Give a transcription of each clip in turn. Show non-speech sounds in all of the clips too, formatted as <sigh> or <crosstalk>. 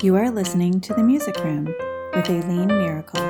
You are listening to The Music Room with Aileen Miracle.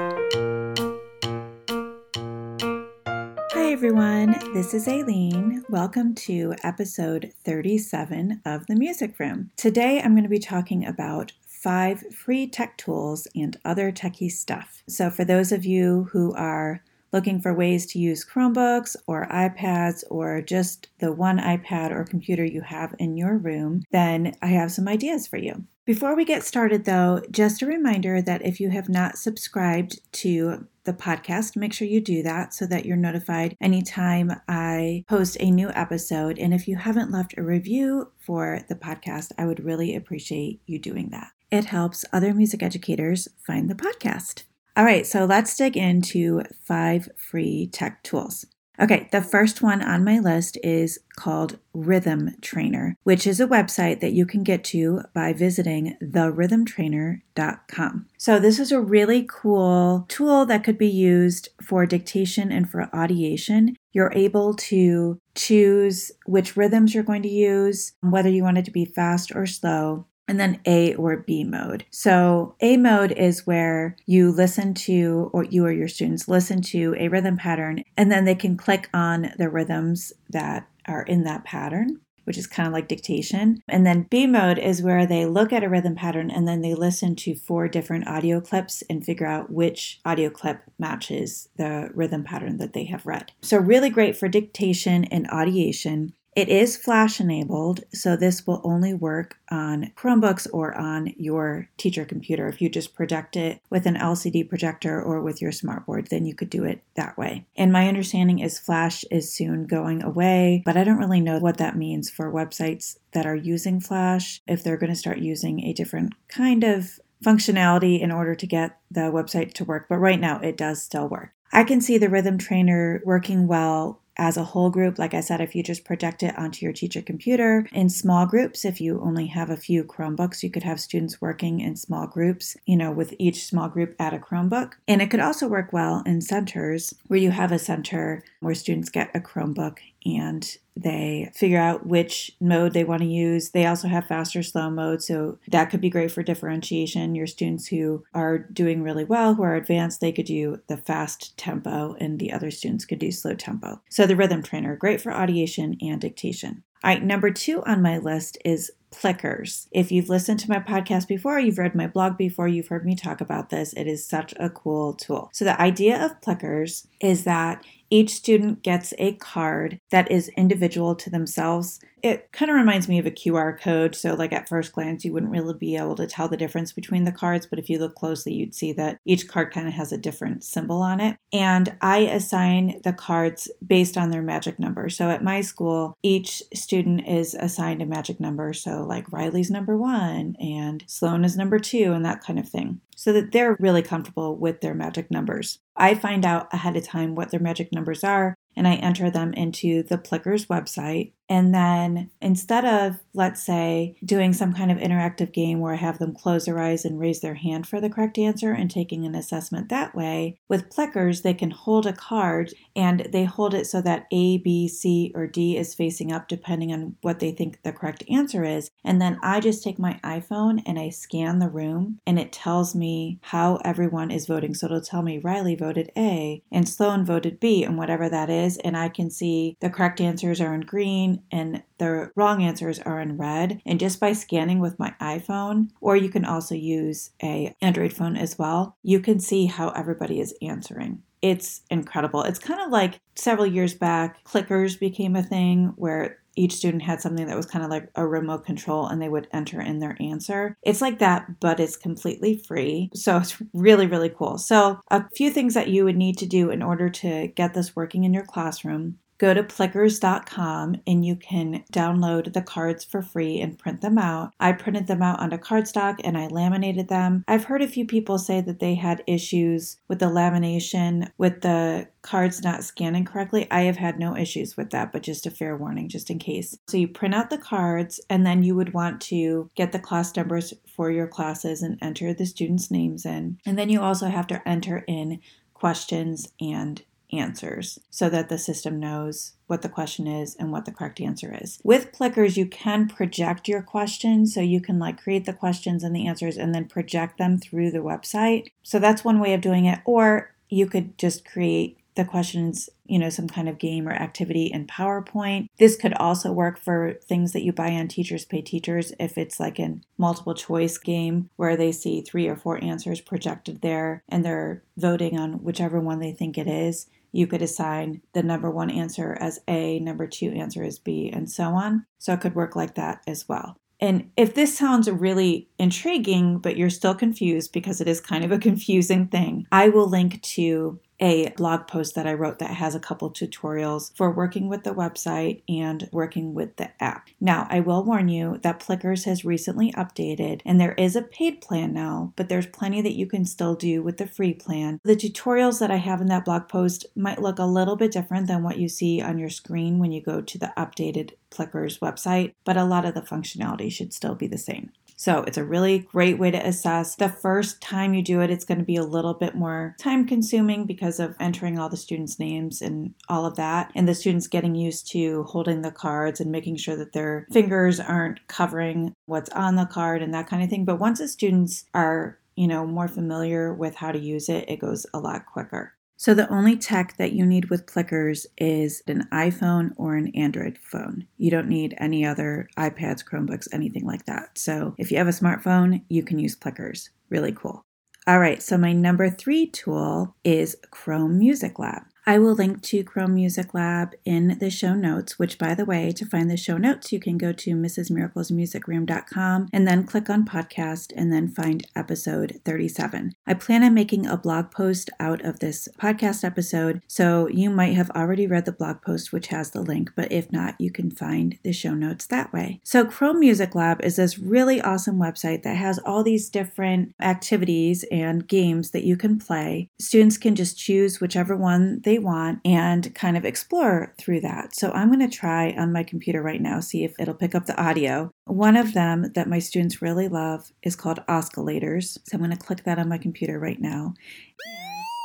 Hi, everyone. This is Aileen. Welcome to episode 37 of The Music Room. Today, I'm going to be talking about five free tech tools and other techie stuff. So, for those of you who are looking for ways to use Chromebooks or iPads or just the one iPad or computer you have in your room, then I have some ideas for you. Before we get started, though, just a reminder that if you have not subscribed to the podcast, make sure you do that so that you're notified anytime I post a new episode. And if you haven't left a review for the podcast, I would really appreciate you doing that. It helps other music educators find the podcast. All right, so let's dig into five free tech tools. Okay, the first one on my list is called Rhythm Trainer, which is a website that you can get to by visiting therhythmtrainer.com. So, this is a really cool tool that could be used for dictation and for audiation. You're able to choose which rhythms you're going to use, whether you want it to be fast or slow and then A or B mode. So, A mode is where you listen to, or you or your students listen to a rhythm pattern, and then they can click on the rhythms that are in that pattern. Which is kind of like dictation. And then B mode is where they look at a rhythm pattern and then they listen to four different audio clips and figure out which audio clip matches the rhythm pattern that they have read. So, really great for dictation and audiation. It is flash enabled, so this will only work on Chromebooks or on your teacher computer. If you just project it with an LCD projector or with your smartboard, then you could do it that way. And my understanding is Flash is soon going away, but I don't really know what that means for websites that are using Flash, if they're going to start using a different kind of functionality in order to get the website to work. But right now, it does still work. I can see the rhythm trainer working well as a whole group. Like I said, if you just project it onto your teacher computer in small groups, if you only have a few Chromebooks, you could have students working in small groups, you know, with each small group at a Chromebook. And it could also work well in centers where you have a center where students get a Chromebook and they figure out which mode they want to use. They also have faster slow mode, so that could be great for differentiation. Your students who are doing really well, who are advanced, they could do the fast tempo, and the other students could do slow tempo. So the rhythm trainer, great for audiation and dictation. All right, number two on my list is Plickers. If you've listened to my podcast before, you've read my blog before, you've heard me talk about this, it is such a cool tool. So, the idea of Plickers is that each student gets a card that is individual to themselves. It kind of reminds me of a QR code. So, like at first glance, you wouldn't really be able to tell the difference between the cards, but if you look closely, you'd see that each card kind of has a different symbol on it. And I assign the cards based on their magic number. So, at my school, each student is assigned a magic number. So, like Riley's number one and Sloan is number two, and that kind of thing so that they're really comfortable with their magic numbers. I find out ahead of time what their magic numbers are and I enter them into the Plickers website. And then instead of, let's say, doing some kind of interactive game where I have them close their eyes and raise their hand for the correct answer and taking an assessment that way, with Plickers, they can hold a card and they hold it so that A, B, C, or D is facing up depending on what they think the correct answer is. And then I just take my iPhone and I scan the room and it tells me how everyone is voting. So it'll tell me Riley voted A and Sloan voted B and whatever that is. And I can see the correct answers are in green and the wrong answers are in red. And just by scanning with my iPhone, or you can also use a Android phone as well, you can see how everybody is answering. It's incredible. It's kind of like several years back, clickers became a thing where each student had something that was kind of like a remote control and they would enter in their answer. It's like that, but it's completely free. So it's really, really cool. So, a few things that you would need to do in order to get this working in your classroom go to plickers.com and you can download the cards for free and print them out. I printed them out onto cardstock and I laminated them. I've heard a few people say that they had issues with the lamination with the cards not scanning correctly. I have had no issues with that, but just a fair warning just in case. So you print out the cards and then you would want to get the class numbers for your classes and enter the students' names in. And then you also have to enter in questions and answers so that the system knows what the question is and what the correct answer is. With Plickers, you can project your questions. So you can like create the questions and the answers and then project them through the website. So that's one way of doing it. Or you could just create the questions, you know, some kind of game or activity in PowerPoint. This could also work for things that you buy on Teachers Pay Teachers if it's like a multiple choice game where they see three or four answers projected there and they're voting on whichever one they think it is. You could assign the number one answer as A, number two answer as B, and so on. So it could work like that as well. And if this sounds really intriguing, but you're still confused because it is kind of a <laughs> confusing thing, I will link to a blog post that I wrote that has a couple tutorials for working with the website and working with the app. Now, I will warn you that Plickers has recently updated and there is a paid plan now, but there's plenty that you can still do with the free plan. The tutorials that I have in that blog post might look a little bit different than what you see on your screen when you go to the updated Plickers website, but a lot of the functionality should still be the same. So it's a really great way to assess. The first time you do it, it's going to be a little bit more time consuming because of entering all the students' names and all of that. And the students getting used to holding the cards and making sure that their fingers aren't covering what's on the card and that kind of thing. But once the students are you know, more familiar with how to use it, it goes a lot quicker. So the only tech that you need with Plickers is an iPhone or an Android phone. You don't need any other iPads, Chromebooks, anything like that. So if you have a smartphone, you can use Plickers. Really cool. All right, so my number three tool is Chrome Music Lab. I will link to Chrome Music Lab in the show notes, which, by the way, to find the show notes, you can go to mrsmiraclesmusicroom.com and then click on podcast and then find episode 37. I plan on making a blog post out of this podcast episode, so you might have already read the blog post, which has the link, but if not, you can find the show notes that way. So, Chrome Music Lab is this really awesome website that has all these different activities and games that you can play. Students can just choose whichever one they want and kind of explore through that. So I'm going to try on my computer right now, see if it'll pick up the audio. One of them that my students really love is called oscillators. So I'm going to click that on my computer right now.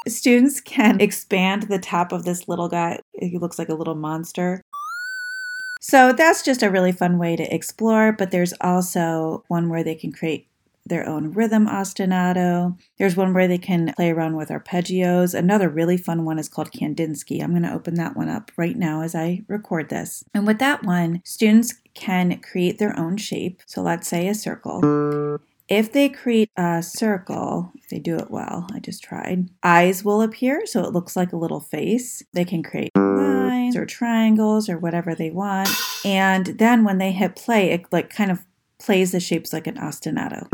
Students can expand the top of this little guy. He looks like a little monster. So that's just a really fun way to explore, but there's also one where they can create their own rhythm ostinato. There's one where they can play around with arpeggios. Another really fun one is called Kandinsky. I'm going to open that one up right now as I record this. And with that one, students can create their own shape. So let's say a circle. If they create a circle, if they do it well, I just tried, eyes will appear. So it looks like a little face. They can create lines or triangles or whatever they want. And then when they hit play, it like kind of plays the shapes like an ostinato.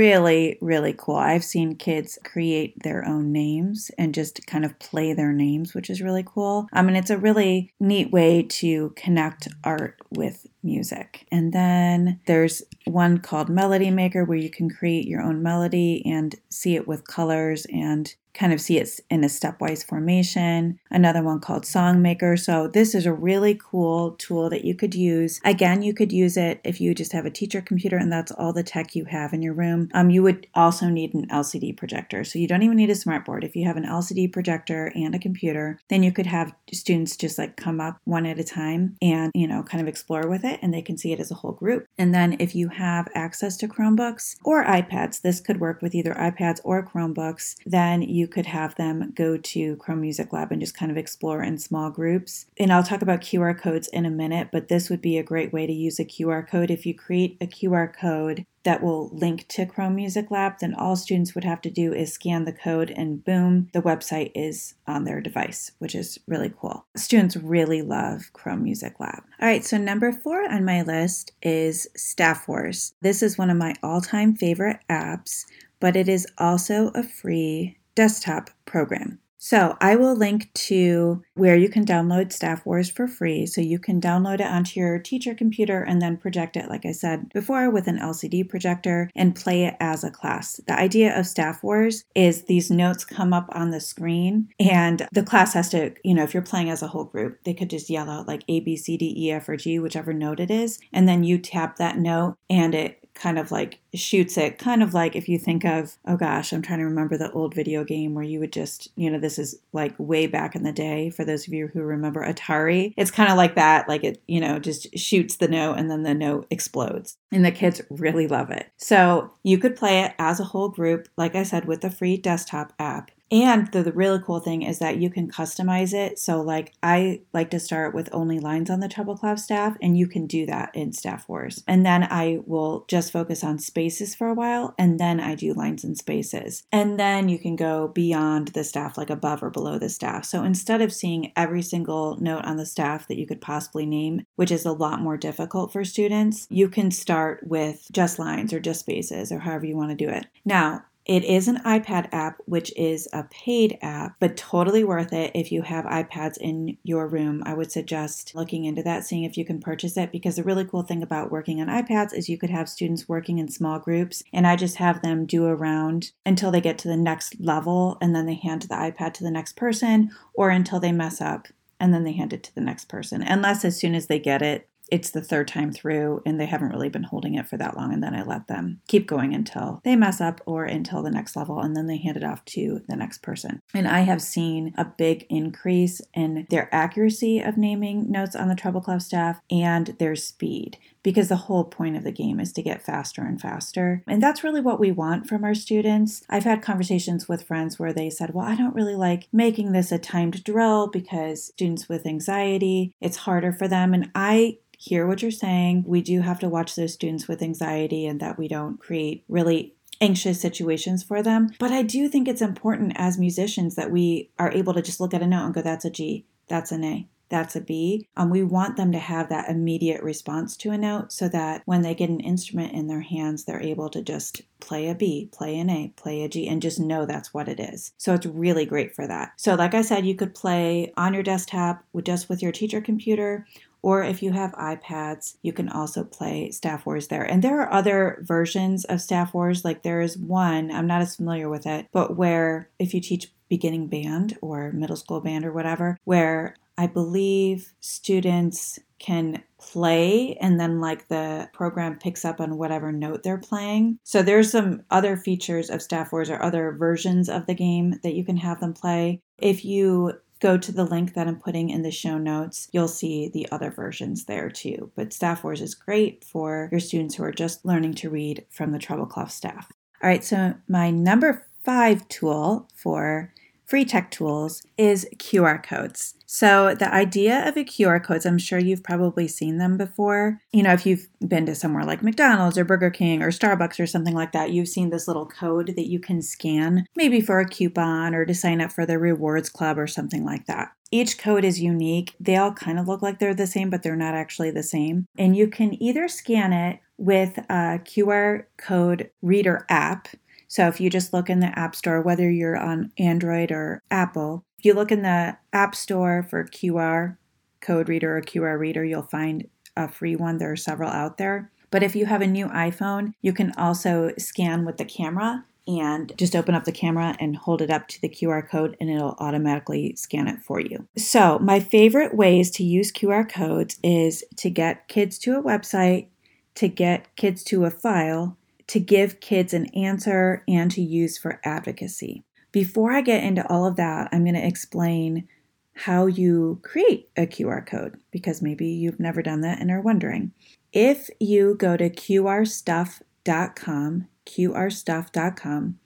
Really, really cool. I've seen kids create their own names and just kind of play their names, which is really cool. Um, I mean, it's a really neat way to connect art with music. And then there's one called Melody Maker where you can create your own melody and see it with colors and kind of see it in a stepwise formation. Another one called Song Maker. So this is a really cool tool that you could use. Again, you could use it if you just have a teacher computer and that's all the tech you have in your room. Um, you would also need an LCD projector. So you don't even need a smartboard. If you have an LCD projector and a computer, then you could have students just like come up one at a time and, you know, kind of explore with it and they can see it as a whole group. And then if you have access to Chromebooks or iPads, this could work with either iPads or Chromebooks, then you could have them go to Chrome Music Lab and just kind of explore in small groups. And I'll talk about QR codes in a minute, but this would be a great way to use a QR code. If you create a QR code that will link to Chrome Music Lab, then all students would have to do is scan the code and boom, the website is on their device, which is really cool. Students really love Chrome Music Lab. All right, so number four on my list is Staff Wars. This is one of my all time favorite apps, but it is also a free desktop program. So I will link to where you can download Staff Wars for free. So you can download it onto your teacher computer and then project it, like I said before, with an LCD projector and play it as a class. The idea of Staff Wars is these notes come up on the screen and the class has to, you know, if you're playing as a whole group, they could just yell out like A, B, C, D, E, F, or G, whichever note it is. And then you tap that note and it kind of like shoots it, kind of like if you think of, oh gosh, I'm trying to remember the old video game where you would just, you know, this is like way back in the day for those of you who remember Atari. It's kind of like that, like it, you know, just shoots the note and then the note explodes. And the kids really love it. So you could play it as a whole group, like I said, with the free desktop app. And the, the, really cool thing is that you can customize it. So, like, I like to start with only lines on the Treble Clef staff, and you can do that in Staff Wars. And then I will just focus on spaces for a while, and then I do lines and spaces. And then you can go beyond the staff, like above or below the staff. So, instead of seeing every single note on the staff that you could possibly name, which is a lot more difficult for students, you can start with just lines or just spaces or however you want to do it. Now, it is an iPad app, which is a paid app, but totally worth it if you have iPads in your room. I would suggest looking into that, seeing if you can purchase it, because the really cool thing about working on iPads is you could have students working in small groups, and I just have them do a round until they get to the next level, and then they hand the iPad to the next person, or until they mess up and then they hand it to the next person. Unless as soon as they get it, it's the third time through and they haven't really been holding it for that long and then I let them keep going until they mess up or until the next level and then they hand it off to the next person. And I have seen a big increase in their accuracy of naming notes on the treble clef staff and their speed because the whole point of the game is to get faster and faster. And that's really what we want from our students. I've had conversations with friends where they said, Well, I don't really like making this a timed drill because students with anxiety, it's harder for them. And I hear what you're saying. We do have to watch those students with anxiety and that we don't create really anxious situations for them. But I do think it's important as musicians that we are able to just look at a note and go, that's a G, that's an A, that's a B. Um, we want them to have that immediate response to a note so that when they get an instrument in their hands, they're able to just play a B, play an A, play a G, and just know that's what it is. So it's really great for that. So, like I said, you could play on your desktop with just with your teacher computer or if you have iPads, you can also play Staff Wars there. And there are other versions of Staff Wars. Like there is one, I'm not as familiar with it, but where if you teach beginning band or middle school band or whatever, where I believe students can play and then like the program picks up on whatever note they're playing. So there's some other features of Staff Wars or other versions of the game that you can have them play. If you go to the link that I'm putting in the show notes. You'll see the other versions there too. But Staff Wars is great for your students who are just learning to read from the treble clef staff. All right, so my number five tool for free tech tools is QR codes. So, the idea of a QR codes, I'm sure you've probably seen them before. You know, if you've been to somewhere like McDonald's or Burger King or Starbucks or something like that, you've seen this little code that you can scan, maybe for a coupon or to sign up for the rewards club or something like that. Each code is unique. They all kind of look like they're the same, but they're not actually the same. And you can either scan it with a QR code reader app. So if you just look in the App Store, whether you're on Android or Apple, if you look in the App Store for QR code reader or QR reader, you'll find a free one. There are several out there. But if you have a new iPhone, you can also scan with the camera and just open up the camera and hold it up to the QR code and it'll automatically scan it for you. So, my favorite ways to use QR codes is to get kids to a website, to get kids to a file, to give kids an answer and to use for advocacy. Before I get into all of that, I'm going to explain how you create a QR code because maybe you've never done that and are wondering. If you go to qrstuff.com, qrstuff.com,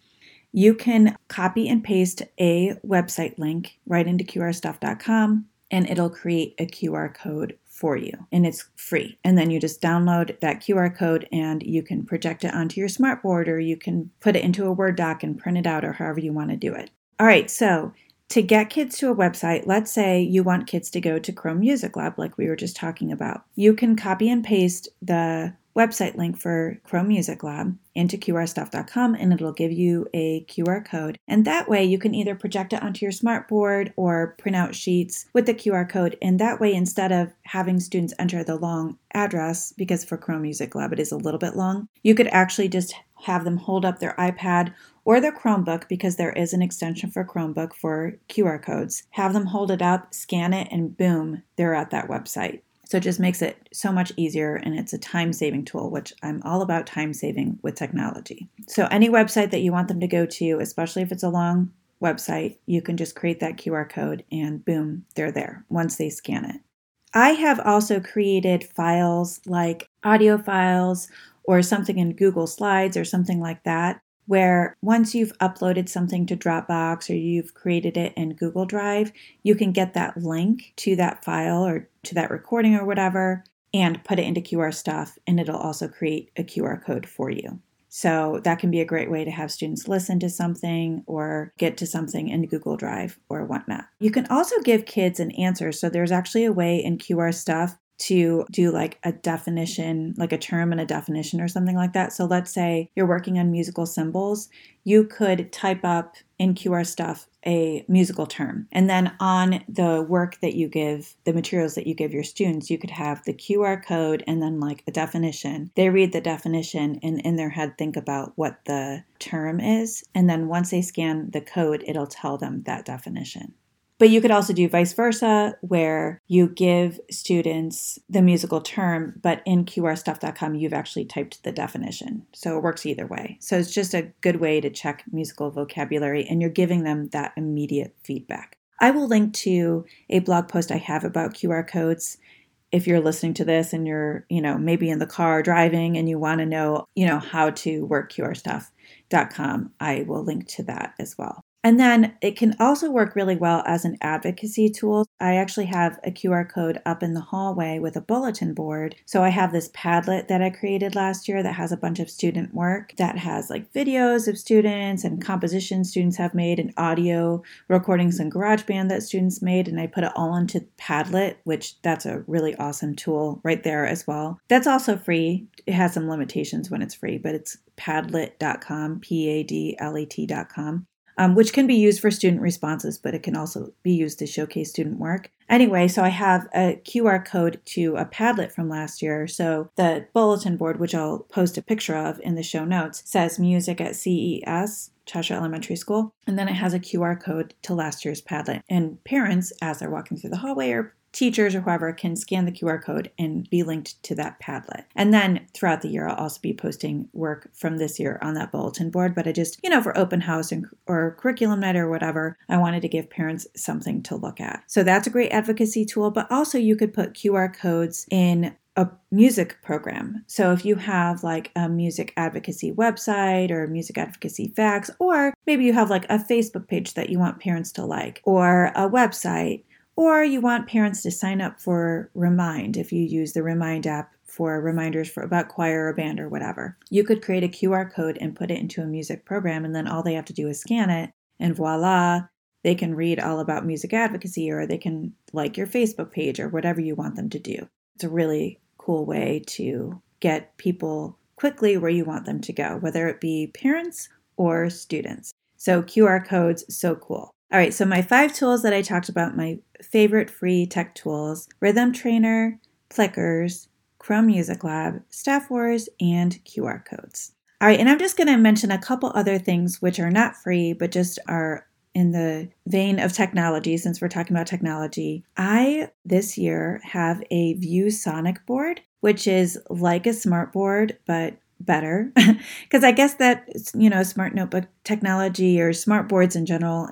you can copy and paste a website link right into qrstuff.com and it'll create a QR code for you and it's free. And then you just download that QR code and you can project it onto your smartboard or you can put it into a Word doc and print it out or however you want to do it. All right, so to get kids to a website, let's say you want kids to go to Chrome Music Lab, like we were just talking about. You can copy and paste the website link for Chrome Music Lab into qrstuff.com and it'll give you a QR code. And that way you can either project it onto your smartboard or print out sheets with the QR code. And that way, instead of having students enter the long address, because for Chrome Music Lab it is a little bit long, you could actually just have them hold up their iPad or their Chromebook because there is an extension for Chromebook for QR codes. Have them hold it up, scan it, and boom, they're at that website. So it just makes it so much easier and it's a time saving tool, which I'm all about time saving with technology. So any website that you want them to go to, especially if it's a long website, you can just create that QR code and boom, they're there once they scan it. I have also created files like audio files or something in Google Slides or something like that, where once you've uploaded something to Dropbox or you've created it in Google Drive, you can get that link to that file or to that recording or whatever and put it into QR stuff, and it'll also create a QR code for you. So that can be a great way to have students listen to something or get to something in Google Drive or whatnot. You can also give kids an answer. So there's actually a way in QR stuff to do like a definition, like a term and a definition or something like that. So let's say you're working on musical symbols, you could type up in QR stuff a musical term. And then on the work that you give, the materials that you give your students, you could have the QR code and then like a definition. They read the definition and in their head think about what the term is. And then once they scan the code, it'll tell them that definition. But you could also do vice versa, where you give students the musical term, but in qrstuff.com, you've actually typed the definition. So it works either way. So it's just a good way to check musical vocabulary, and you're giving them that immediate feedback. I will link to a blog post I have about QR codes if you're listening to this and you're, you know, maybe in the car driving and you want to know, you know, how to work qrstuff.com, I will link to that as well. And then it can also work really well as an advocacy tool. I actually have a QR code up in the hallway with a bulletin board. So I have this Padlet that I created last year that has a bunch of student work that has like videos of students and compositions students have made and audio recordings in GarageBand that students made. And I put it all into Padlet, which that's a really awesome tool right there as well. That's also free. It has some limitations when it's free, but it's padlet.com, P A D L E T.com um, which can be used for student responses, but it can also be used to showcase student work. Anyway, so I have a QR code to a Padlet from last year. So the bulletin board, which I'll post a picture of in the show notes, says music at CES. Cheshire Elementary School, and then it has a QR code to last year's Padlet. And parents, as they're walking through the hallway or teachers or whoever can scan the QR code and be linked to that Padlet. And then throughout the year, I'll also be posting work from this year on that bulletin board. But I just, you know, for open house and, or curriculum night or whatever, I wanted to give parents something to look at. So that's a great advocacy tool. But also, you could put QR codes in a music program. So if you have like a music advocacy website or music advocacy facts, or maybe you have like a Facebook page that you want parents to like, or a website, or you want parents to sign up for Remind if you use the Remind app for reminders for about choir or band or whatever. You could create a QR code and put it into a music program, and then all they have to do is scan it, and voila, they can read all about music advocacy or they can like your Facebook page or whatever you want them to do. It's a really cool way to get people quickly where you want them to go, whether it be parents or students. So QR codes, so cool. All right, so my five tools that I talked about, my favorite free tech tools Rhythm Trainer, Plickers, Chrome Music Lab, Staff Wars, and QR codes. All right, and I'm just going to mention a couple other things which are not free, but just are in the vein of technology, since we're talking about technology. I, this year, have a ViewSonic board, which is like a smart board, but better <laughs> because i guess that you know smart notebook technology or smart boards in general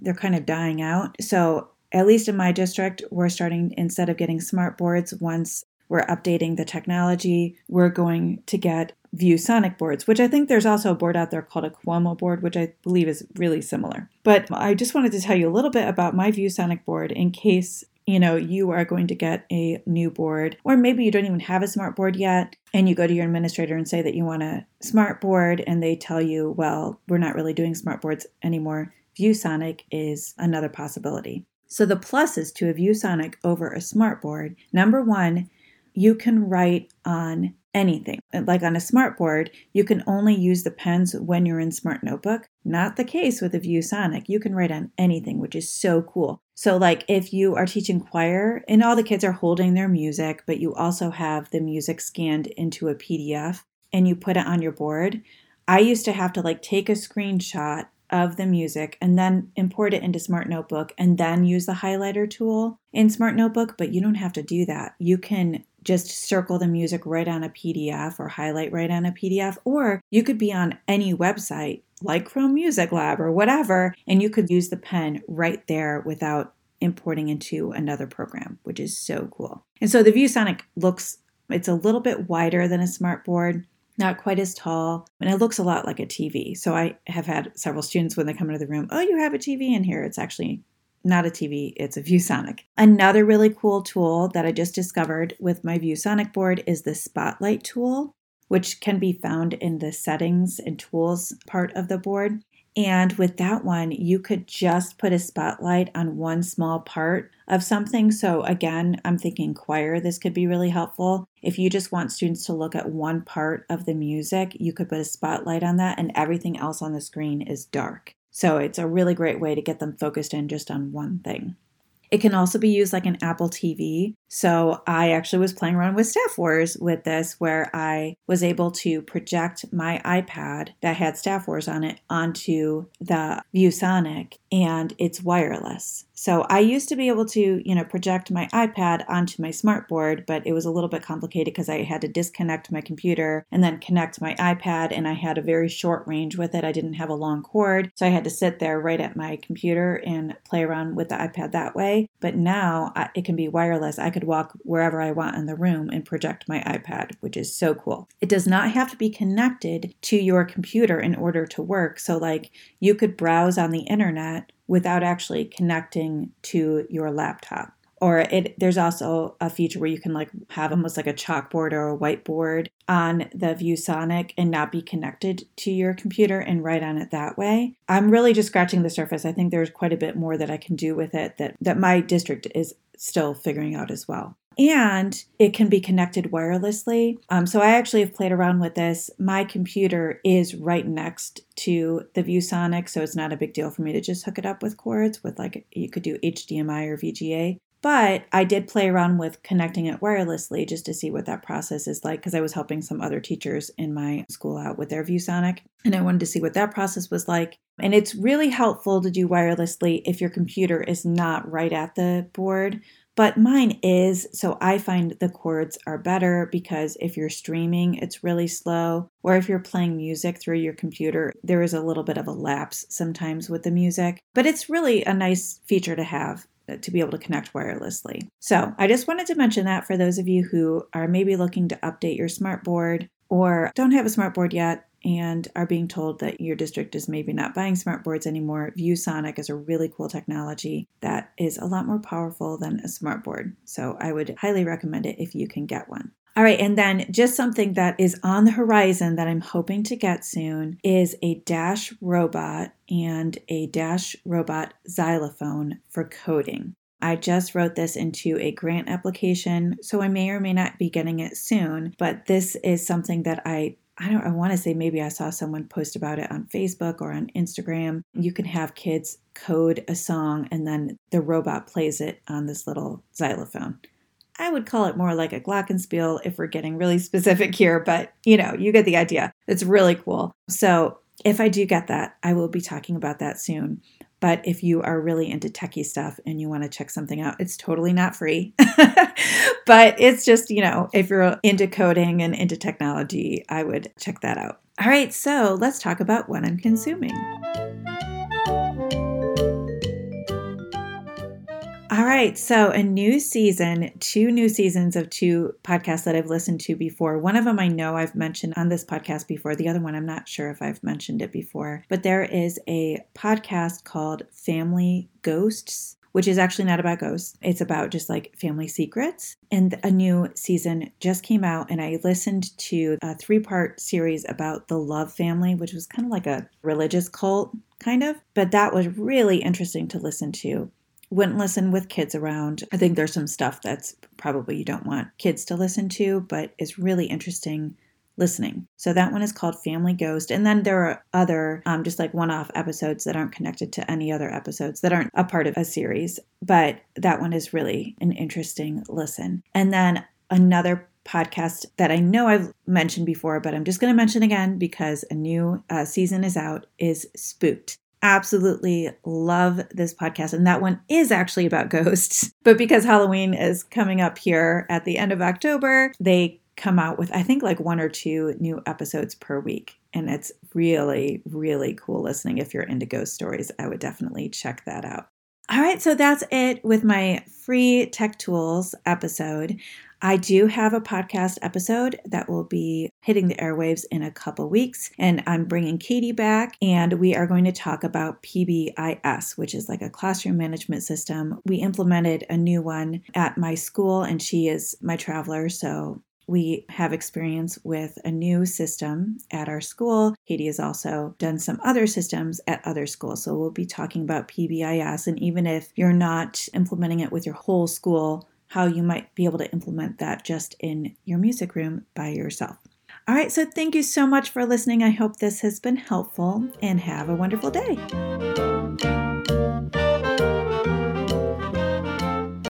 they're kind of dying out. So, at least in my district, we're starting, instead of getting smart boards, once we're updating the technology, we're going to get ViewSonic boards, which I think there's also a board out there called a Qomo board, which I believe is really similar. But I just wanted to tell you a little bit about my ViewSonic board in case you know you are going to get a new board or maybe you don't even have a smart board yet and you go to your administrator and say that you want a smart board and they tell you well we're not really doing smart boards anymore ViewSonic is another possibility. So the pluses to a ViewSonic over a smartboard, number one, you can write on anything. Like on a smartboard, you can only use the pens when you're in Smart Notebook. Not the case with a ViewSonic. You can write on anything, which is so cool. So, like if you are teaching choir and all the kids are holding their music, but you also have the music scanned into a PDF and you put it on your board, I used to have to like take a screenshot of the music and then import it into Smart Notebook and then use the highlighter tool in Smart Notebook, but you don't have to do that. You can just circle the music right on a PDF or highlight right on a PDF, or you could be on any website like Chrome Music Lab or whatever, and you could use the pen right there without importing into another program, which is so cool. And so the ViewSonic looks, it's a little bit wider than a smartboard, not quite as tall, and it looks a lot like a TV. So I have had several students when they come into the room, oh, you have a TV in here. It's actually not a TV, it's a ViewSonic. Another really cool tool that I just discovered with my ViewSonic board is the Spotlight tool, which can be found in the settings and tools part of the board. And with that one, you could just put a spotlight on one small part of something. So, again, I'm thinking choir, this could be really helpful. If you just want students to look at one part of the music, you could put a spotlight on that, and everything else on the screen is dark. So, it's a really great way to get them focused in just on one thing. It can also be used like an Apple TV. So I actually was playing around with Staff Wars with this, where I was able to project my iPad that had Staff Wars on it onto the ViewSonic, and it's wireless. So I used to be able to, you know, project my iPad onto my smartboard, but it was a little bit complicated because I had to disconnect my computer and then connect my iPad, and I had a very short range with it. I didn't have a long cord, so I had to sit there right at my computer and play around with the iPad that way. But now it can be wireless. I could walk wherever I want in the room and project my iPad, which is so cool. It does not have to be connected to your computer in order to work. So, like, you could browse on the internet without actually connecting to your laptop or it there's also a feature where you can like have almost like a chalkboard or a whiteboard on the ViewSonic and not be connected to your computer and write on it that way. I'm really just scratching the surface. I think there's quite a bit more that I can do with it that that my district is still figuring out as well and it can be connected wirelessly. Um, so I actually have played around with this. My computer is right next to the ViewSonic, so it's not a big deal for me to just hook it up with cords with like you could do HDMI or VGA. But I did play around with connecting it wirelessly just to see what that process is like because I was helping some other teachers in my school out with their ViewSonic and I wanted to see what that process was like. And it's really helpful to do wirelessly if your computer is not right at the board but mine is, so I find the cords are better because if you're streaming, it's really slow. Or if you're playing music through your computer, there is a little bit of a lapse sometimes with the music. But it's really a nice feature to have uh, to be able to connect wirelessly. So I just wanted to mention that for those of you who are maybe looking to update your smartboard or don't have a smartboard yet and are being told that your district is maybe not buying smartboards anymore, ViewSonic is a really cool technology that is a lot more powerful than a smartboard. So I would highly recommend it if you can get one. All right, and then just something that is on the horizon that I'm hoping to get soon is a Dash robot and a Dash robot xylophone for coding. I just wrote this into a grant application, so I may or may not be getting it soon, but this is something that I I don't I want to say maybe I saw someone post about it on Facebook or on Instagram. You can have kids code a song and then the robot plays it on this little xylophone. I would call it more like a glockenspiel if we're getting really <laughs> specific here, but you know, you get the idea. It's really cool. So, if I do get that, I will be talking about that soon. But if you are really into techie stuff and you want to check something out, it's totally not free. <laughs> but it's just, you know, if you're into coding and into technology, I would check that out. All right, so let's talk about what I'm consuming. All right, so a new season, two new seasons of two podcasts that I've listened to before. One of them I know I've mentioned on this podcast before. The other one I'm not sure if I've mentioned it before, but there is a podcast called Family Ghosts which is actually not about ghosts. It's about just like family secrets. And a new season just came out, and I listened to a three part series about the Love family, which was kind of like a religious cult, kind of. But that was really interesting to listen to wouldn't listen with kids around. I think there's some stuff that's probably you don't want kids to listen to, but is really interesting listening. So that one is called Family Ghost. And then there are other, um, just like one off episodes that aren't connected to any other episodes that aren't a part of a series. But that one is really an interesting listen. And then another podcast that I know I've mentioned before, but I'm just going to mention again because a new uh, season is out is Spooked. Absolutely love this podcast. And that one is actually about ghosts. <laughs> But because Halloween is coming up here at the end of October, they come out with, I think, like one or two new episodes per week. And it's really, really cool listening. If you're into ghost stories, I would definitely check that out. All right, so that's it with my free tech tools episode. I do have a podcast episode that will be hitting the airwaves in a couple weeks, and I'm bringing Katie back, and we are going to talk about PBIS, which is like a classroom management system. We implemented a new one at my school, and she is my traveler, so we have experience with a new system at our school. Katie has also done some other systems at other schools. So we'll be talking about PBIS. And even if you're not implementing it with your whole school, how you might be able to implement that just in your music room by yourself. All right, so thank you so much for listening. I hope this has been helpful and have a wonderful day.